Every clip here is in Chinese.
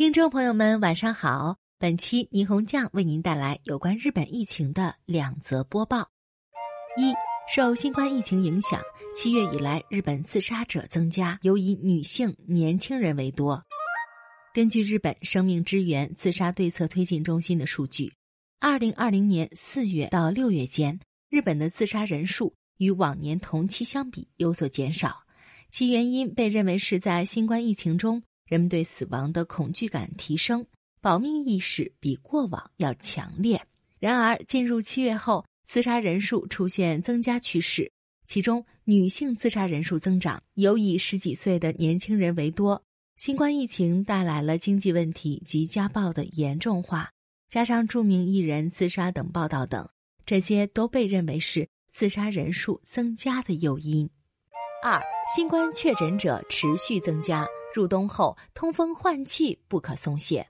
听众朋友们，晚上好！本期霓虹酱为您带来有关日本疫情的两则播报：一、受新冠疫情影响，七月以来日本自杀者增加，尤以女性、年轻人为多。根据日本生命支援自杀对策推进中心的数据，二零二零年四月到六月间，日本的自杀人数与往年同期相比有所减少，其原因被认为是在新冠疫情中。人们对死亡的恐惧感提升，保命意识比过往要强烈。然而，进入七月后，自杀人数出现增加趋势，其中女性自杀人数增长，尤以十几岁的年轻人为多。新冠疫情带来了经济问题及家暴的严重化，加上著名艺人自杀等报道等，这些都被认为是自杀人数增加的诱因。二，新冠确诊者持续增加。入冬后，通风换气不可松懈。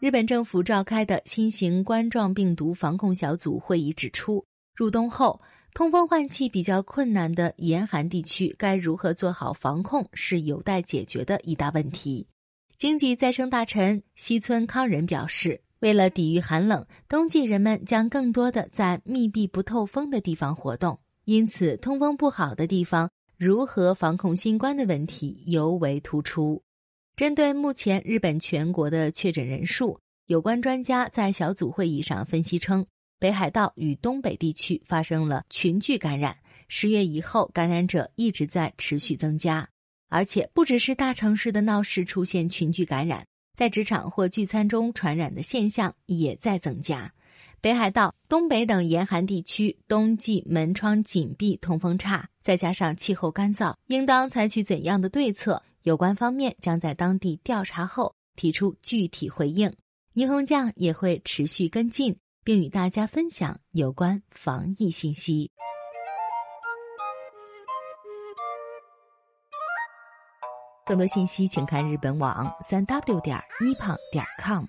日本政府召开的新型冠状病毒防控小组会议指出，入冬后通风换气比较困难的严寒地区，该如何做好防控是有待解决的一大问题。经济再生大臣西村康人表示，为了抵御寒冷，冬季人们将更多的在密闭不透风的地方活动，因此通风不好的地方。如何防控新冠的问题尤为突出。针对目前日本全国的确诊人数，有关专家在小组会议上分析称，北海道与东北地区发生了群聚感染，十月以后感染者一直在持续增加，而且不只是大城市的闹市出现群聚感染，在职场或聚餐中传染的现象也在增加。北海道、东北等严寒地区，冬季门窗紧闭，通风差，再加上气候干燥，应当采取怎样的对策？有关方面将在当地调查后提出具体回应。霓虹酱也会持续跟进，并与大家分享有关防疫信息。更多信息请看日本网三 w 点一胖点 com。